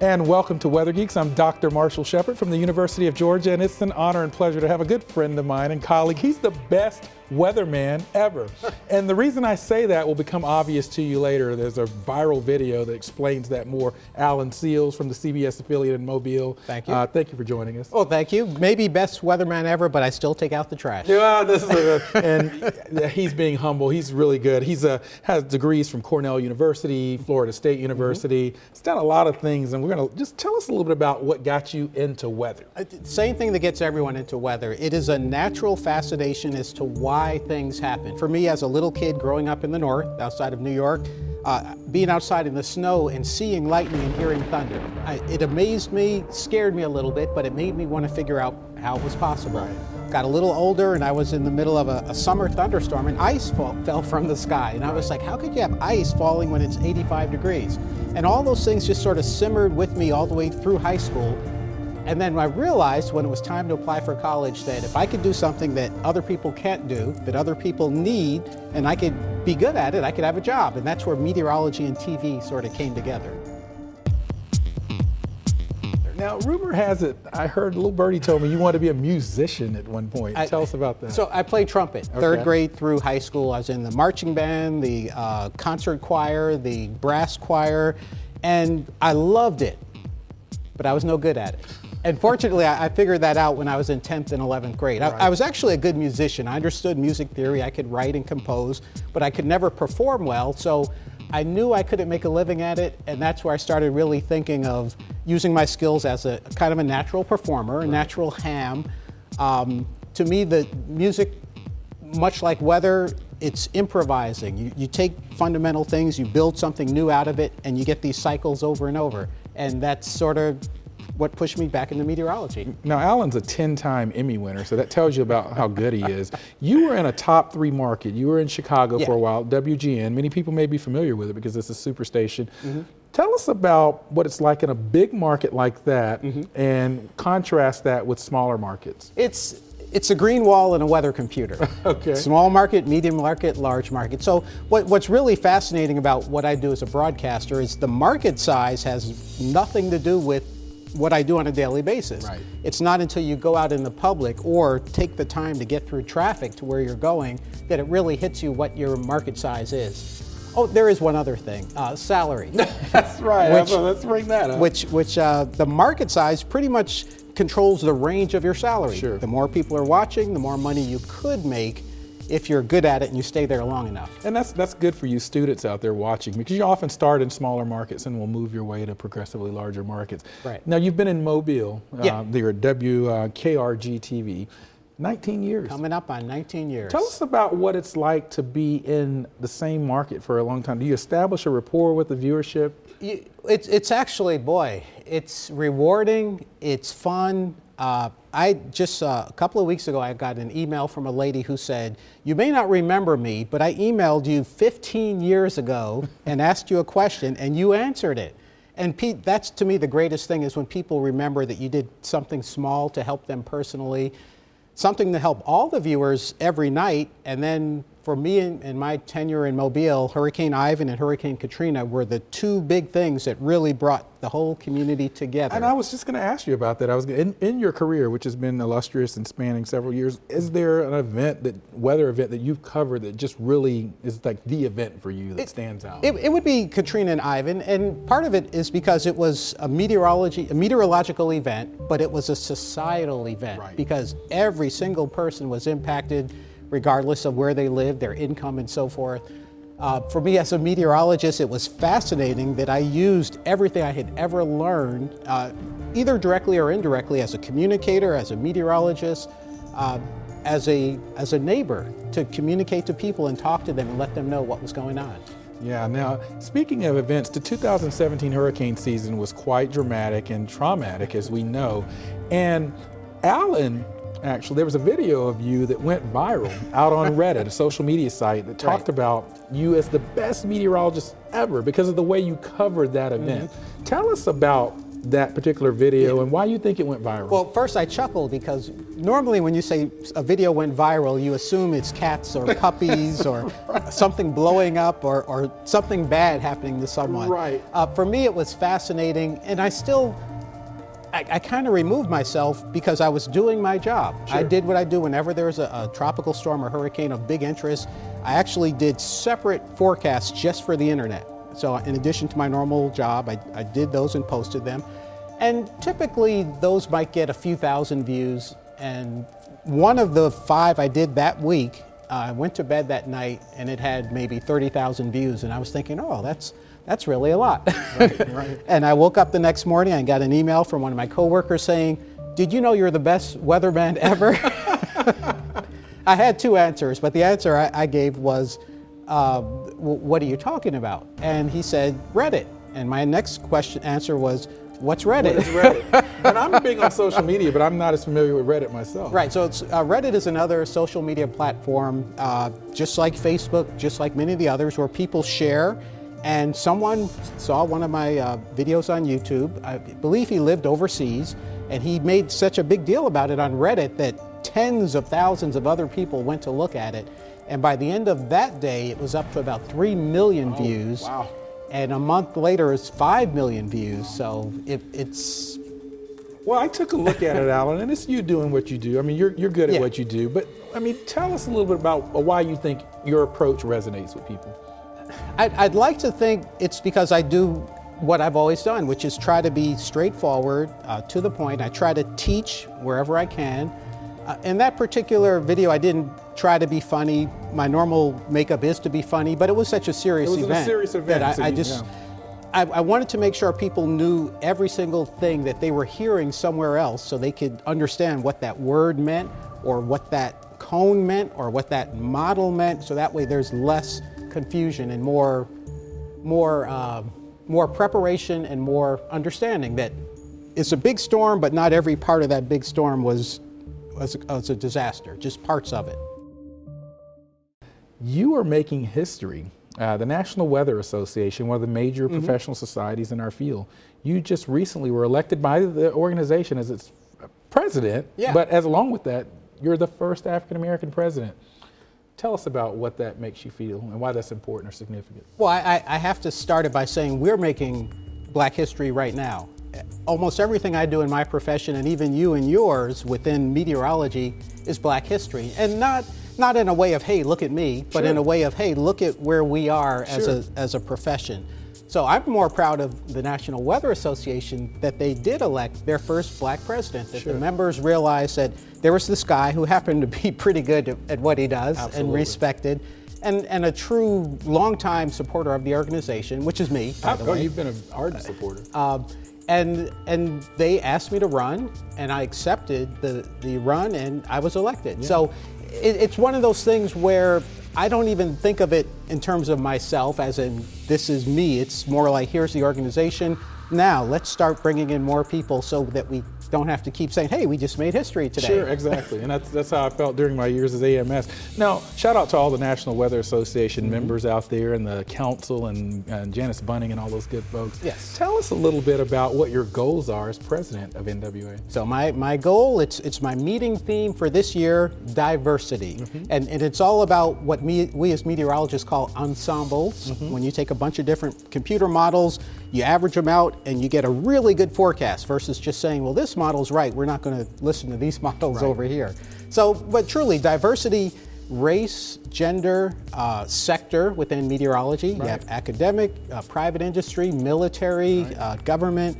And welcome to Weather Geeks. I'm Dr. Marshall Shepard from the University of Georgia, and it's an honor and pleasure to have a good friend of mine and colleague. He's the best weatherman ever. and the reason I say that will become obvious to you later. There's a viral video that explains that more. Alan Sealls from the CBS affiliate in Mobile. Thank you. Uh, thank you for joining us. Oh, thank you. Maybe best weatherman ever, but I still take out the trash. Yeah, this is a, and he's being humble. He's really good. He's a, has degrees from Cornell University, Florida State University. Mm-hmm. He's done a lot of things, and we're going to just tell us a little bit about what got you into weather. Uh, same thing that gets everyone into weather. It is a natural fascination as to why things happen. For me, as a little kid growing up in the north, outside of New York, uh, being outside in the snow and seeing lightning and hearing thunder, I, it amazed me, scared me a little bit, but it made me want to figure out how it was possible. Right. Got a little older, and I was in the middle of a, a summer thunderstorm, and ice fall, fell from the sky. And I was like, how could you have ice falling when it's 85 degrees? And all those things just sort of simmered with me all the way through high school. And then I realized when it was time to apply for college that if I could do something that other people can't do, that other people need, and I could be good at it, I could have a job. And that's where meteorology and TV sort of came together. Now, rumor has it, I heard little birdie told me you wanted to be a musician at one point. I, Tell us about that. So I played trumpet, okay. third grade through high school. I was in the marching band, the uh, concert choir, the brass choir, and I loved it, but I was no good at it. And fortunately, I, I figured that out when I was in 10th and 11th grade. Right. I, I was actually a good musician. I understood music theory, I could write and compose, but I could never perform well. So I knew I couldn't make a living at it, and that's where I started really thinking of using my skills as a kind of a natural performer, a natural ham. Um, to me, the music, much like weather, it's improvising. You, you take fundamental things, you build something new out of it, and you get these cycles over and over. And that's sort of what pushed me back into meteorology. Now, Alan's a 10 time Emmy winner, so that tells you about how good he is. You were in a top three market. You were in Chicago yeah. for a while, WGN. Many people may be familiar with it because it's a superstation. Mm-hmm. Tell us about what it's like in a big market like that mm-hmm. and contrast that with smaller markets. It's it's a green wall and a weather computer. okay. Small market, medium market, large market. So what, what's really fascinating about what I do as a broadcaster is the market size has nothing to do with what I do on a daily basis. Right. It's not until you go out in the public or take the time to get through traffic to where you're going that it really hits you what your market size is. Oh, there is one other thing: uh, salary. That's right. Which, let's bring that up. Which, which uh, the market size pretty much controls the range of your salary. Sure. The more people are watching, the more money you could make if you're good at it and you stay there long enough. And that's that's good for you students out there watching because you often start in smaller markets and will move your way to progressively larger markets. Right. Now you've been in Mobile. Yeah. Uh, you're WKRG uh, TV. 19 years. Coming up on 19 years. Tell us about what it's like to be in the same market for a long time. Do you establish a rapport with the viewership? It's, it's actually, boy, it's rewarding, it's fun, uh, I just uh, a couple of weeks ago, I got an email from a lady who said, You may not remember me, but I emailed you 15 years ago and asked you a question, and you answered it. And Pete, that's to me the greatest thing is when people remember that you did something small to help them personally, something to help all the viewers every night, and then for me and, my tenure in Mobile, Hurricane Ivan and Hurricane Katrina were the two big things that really brought the whole community together. And I was just going to ask you about that. I was in, in your career, which has been illustrious and spanning several years. Is there an event that weather event that you've covered that just really is like the event for you that it, stands out? It, it would be Katrina and Ivan, and part of it is because it was a meteorology, a meteorological event, but it was a societal event right. because every single person was impacted regardless of where they live, their income, and so forth. Uh, for me as a meteorologist, it was fascinating that I used everything I had ever learned, uh, either directly or indirectly, as a communicator, as a meteorologist, uh, as, a, as a neighbor, to communicate to people and talk to them and let them know what was going on. Yeah, now speaking of events, the 2017 hurricane season was quite dramatic and traumatic, as we know. And Alan actually, there was a video of you that went viral out on Reddit, a social media site that talked right. about you as the best meteorologist ever because of the way you covered that event. Mm-hmm. Tell us about that particular video yeah. and why you think it went viral. Well, first I chuckle because normally when you say a video went viral, you assume it's cats or puppies or right. something blowing up or, or something bad happening to someone. Right. Uh, for me, it was fascinating, and I still I, I kind of removed myself because I was doing my job. Sure. I did what I do whenever there's a, a, tropical storm or hurricane of big interest. I actually did separate forecasts just for the internet. So, in addition to my normal job, I, I did those and posted them. And typically, those might get a few thousand views. And one of the five I did that week, uh, I went to bed that night and it had maybe 30,000 views. And I was thinking, oh, that's that's really a lot. Right, right. and I woke up the next morning and got an email from one of my coworkers saying, Did you know you're the best weatherman ever? I had two answers, but the answer I, I gave was, uh, What are you talking about? And he said, Reddit. And my next question answer was, What's Reddit? What is Reddit? and I'm big on social media, but I'm not as familiar with Reddit myself. Right. So uh, Reddit is another social media platform, uh, just like Facebook, just like many of the others, where people share and someone saw one of my uh, videos on YouTube. I believe he lived overseas, and he made such a big deal about it on Reddit that tens of thousands of other people went to look at it. And by the end of that day, it was up to about 3 million oh, views. Wow. And a month later, it's 5 million views. So it, it's. Well, I took a look at it, Alan, and it's you doing what you do. I mean, you're, you're good at yeah. what you do. But, I mean, tell us a little bit about why you think your approach resonates with people. I'd, I'd like to think it's because I do what I've always done, which is try to be straightforward, uh, to the point. I try to teach wherever I can. Uh, in that particular video, I didn't try to be funny. My normal makeup is to be funny, but it was such a serious it event. A serious event. That I, I just. Yeah. I, I, wanted to make sure people knew every single thing that they were hearing somewhere else so they could understand what that word meant or what that cone meant or what that model meant so that way there's less confusion and more, more, uh, more preparation and more understanding that it's a big storm, but not every part of that big storm was, was, was a disaster, just parts of it. You are making history. Uh, the National Weather Association, one of the major mm-hmm. professional societies in our field, you just recently were elected by the organization as its president, yeah. but as along with that, you're the first African American president. Tell us about what that makes you feel and why that's important or significant. Well, I, I have to start it by saying we're making black history right now. Almost everything I do in my profession, and even you and yours within meteorology, is black history. And not not in a way of, hey, look at me, but sure. in a way of, hey, look at where we are sure. as, a, as a profession. So I'm more proud of the National Weather Association that they did elect their first black president, that sure. the members realized that there was this guy who happened to be pretty good at what he does Absolutely. and respected. And, and a true longtime supporter of the organization, which is me, by oh, the way. you've been an ardent supporter. Uh, and and they asked me to run, and I accepted the, the run, and I was elected. Yeah. So it, it's one of those things where I don't even think of it in terms of myself, as in this is me. It's more like here's the organization. Now let's start bringing in more people so that we don't have to keep saying, hey, we just made history today. Sure, exactly. and that's, that's how I felt during my years as AMS. Now, shout out to all the National Weather Association mm-hmm. members out there and the council and, and Janice Bunting and all those good folks. Yes. Tell us a little bit about what your goals are as president of NWA. So my, my goal, it's, it's my meeting theme for this year, diversity. Mm-hmm. And, and it's all about what me, we as meteorologists call ensembles. Mm-hmm. When you take a bunch of different computer models, you average them out and you get a really good forecast versus just saying, well, this model's right, we're not going to listen to these models right. over here. So, but truly, diversity, race, gender, uh, sector within meteorology. Right. You have academic, uh, private industry, military, right. uh, government,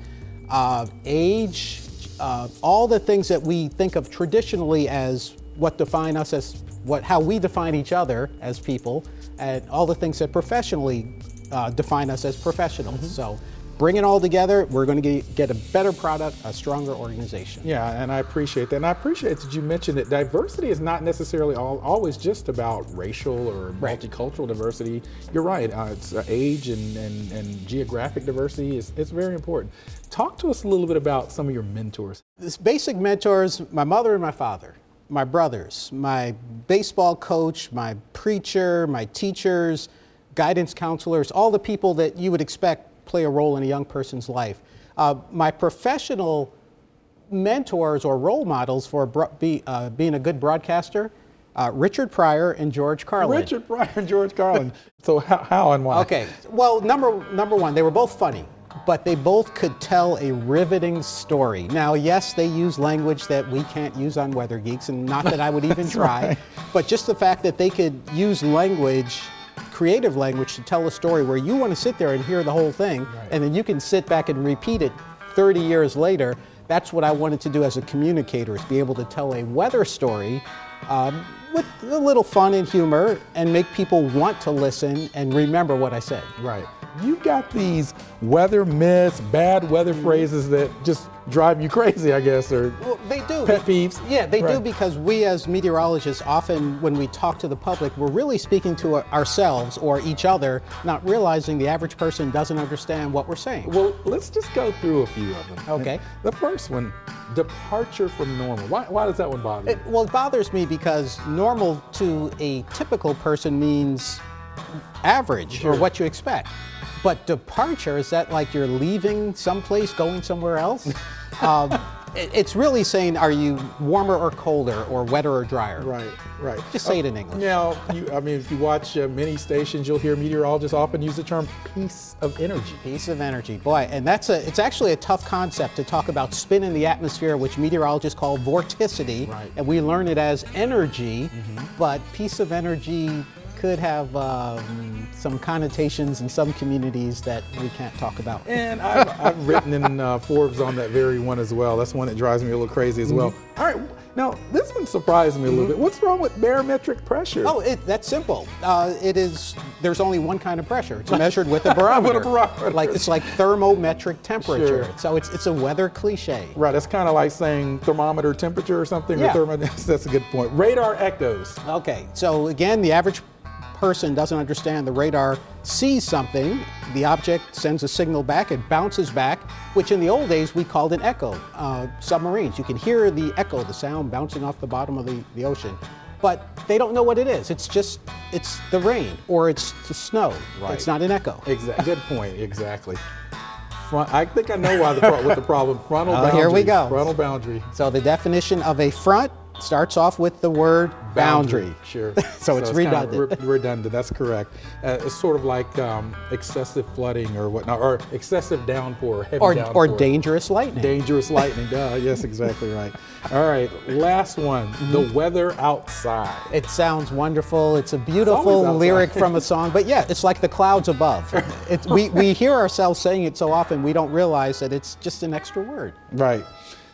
uh, age, uh, all the things that we think of traditionally as what define us as what how we define each other as people and all the things that professionally uh, define us as professionals. So bring it all together, we're going to get a better product, a stronger organization. Yeah, and I appreciate that. And I appreciate that you mentioned that diversity is not necessarily all, always just about racial or Right. multicultural diversity. You're right. Uh, it's uh, age and, and, and geographic diversity is it's very important. Talk to us a little bit about some of your mentors. This basic mentors, my mother and my father, my brothers, my baseball coach, my preacher, my teachers, guidance counselors, all the people that you would expect play a role in a young person's life. Uh, my professional mentors or role models for bro- be, uh, being a good broadcaster, uh, Richard Pryor and George Carlin. Richard Pryor and George Carlin. so how, how and why? Okay. Well, number number one, they were both funny, but they both could tell a riveting story. Now, yes, they use language that we can't use on Weather Geeks, and not that I would even try, right. but just the fact that they could use language. Creative language to tell a story where you want to sit there and hear the whole thing, and then you can sit back and repeat it 30 years later. That's what I wanted to do as a communicator: is be able to tell a weather story um, with a little fun and humor, and make people want to listen and remember what I said. Right. You got these weather myths, bad weather mm-hmm. phrases that just drive you crazy, I guess, or Well, they do. Pet peeves? Yeah, they do because we as meteorologists often, when we talk to the public, we're really speaking to ourselves or each other, not realizing the average person doesn't understand what we're saying. Well, let's just go through a few of them. Okay. The first one, departure from normal. Why, why does that one bother you? It, well, it bothers me because normal to a typical person means average or what you expect. But departure, is that like you're leaving someplace, going somewhere else? um, it's really saying, are you warmer or colder, or wetter or drier? Right, right. Just say it in English. Now, you, I mean, if you watch uh, many stations, you'll hear meteorologists often use the term piece of energy. Piece of energy, boy, and that's a. It's actually a tough concept to talk about spin in the atmosphere, which meteorologists call vorticity, Right. and we learn it as energy. But piece of energy could have um, some connotations in some communities that we can't talk about. And I've, I've written in uh, Forbes on that very one as well. That's one that drives me a little crazy as well. Mm-hmm. All right, now this one surprised me a little bit. What's wrong with barometric pressure? Oh, it, that's simple. Uh, it is. There's only one kind of pressure. It's measured with a barometer. with a barometer. Like it's like thermometric temperature. Sure. So it's it's a weather cliche. Right, it's kind of like saying thermometer temperature or something. Yeah. Or thermo- that's a good point. Radar echoes. Okay, so again, the average person doesn't understand the radar sees something, the object sends a signal back, it bounces back, which in the old days we called an echo. Uh, submarines, you can hear the echo, the sound bouncing off the bottom of the, the ocean. But they don't know what it is. It's just, it's the rain or it's the snow. Right. It's not an echo. Exactly. Good point. Exactly. Front, I think I know why the pro- what the problem. Frontal Oh, boundary. here we go. Frontal boundary. So the definition of a front starts off with the word boundary. Sure. So it's kind of redundant. re- redundant. That's correct. Uh, it's sort of like um, excessive flooding or whatnot, or excessive downpour, heavy Or, downpour. or dangerous lightning. Dangerous lightning. Duh. Yes, exactly right. All right. Last one. Mm-hmm. The weather outside. It sounds wonderful. It's a beautiful outside. lyric from a song, but yeah, it's like the clouds above. It's, we, we hear ourselves saying it so often, we don't realize that it's just an extra word. Right.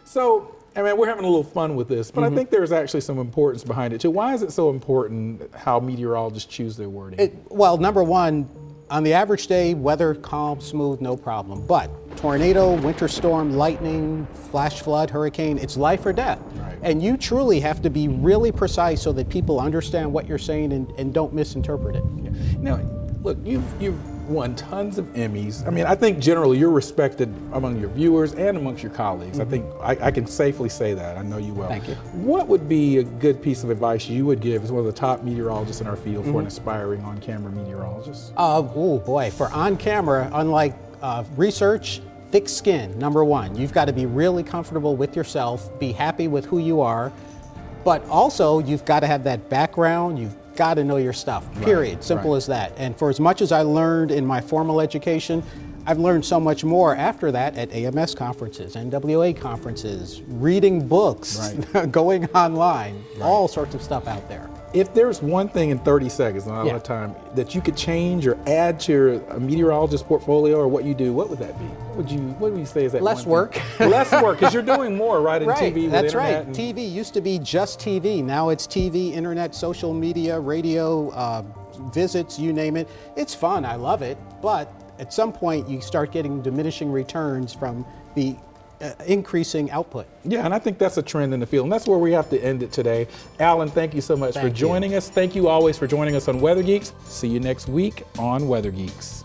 So, I mean, we're having a little fun with this, but Mm-hmm. I think there's actually some importance behind it too. Why is it so important how meteorologists choose their wording? It, well, number one, on the average day, weather calm, smooth, no problem. But tornado, winter storm, lightning, flash flood, hurricane, it's life or death. Right. And you truly have to be really precise so that people understand what you're saying and, and don't misinterpret it. Yeah. Now, look, you've you've won tons of Emmys. I mean, I think generally you're respected among your viewers and amongst your colleagues. I think I, I can safely say that. I know you well. Mm-hmm. Thank you. What would be a good piece of advice you would give as one of the top meteorologists in our field Mm-hmm. for an aspiring on-camera meteorologist? Uh, oh boy, for on camera, unlike uh, research, thick skin, number one. You've got to be really comfortable with yourself, be happy with who you are, but also you've got to have that background, you've got to know your stuff, period. Simple right. as that. And for as much as I learned in my formal education, I've learned so much more after that at AMS conferences, NWA conferences, reading books, going online, all sorts of stuff out there. If there's one thing in 30 seconds, not a lot of time, that you could change or add to your meteorologist portfolio or what you do, what would that be? What would you What would you say is that? Less work. Less work, because you're doing more, right? In Right, TV, with that's right. and- TV used to be just TV. Now it's TV, internet, social media, radio, uh, visits, you name it. It's fun. I love it. But at some point, you start getting diminishing returns from the uh, increasing output. Yeah, and I think that's a trend in the field, and that's where we have to end it today. Alan, thank you so much thank for joining you. us. Thank you always for joining us on Weather Geeks. See you next week on Weather Geeks.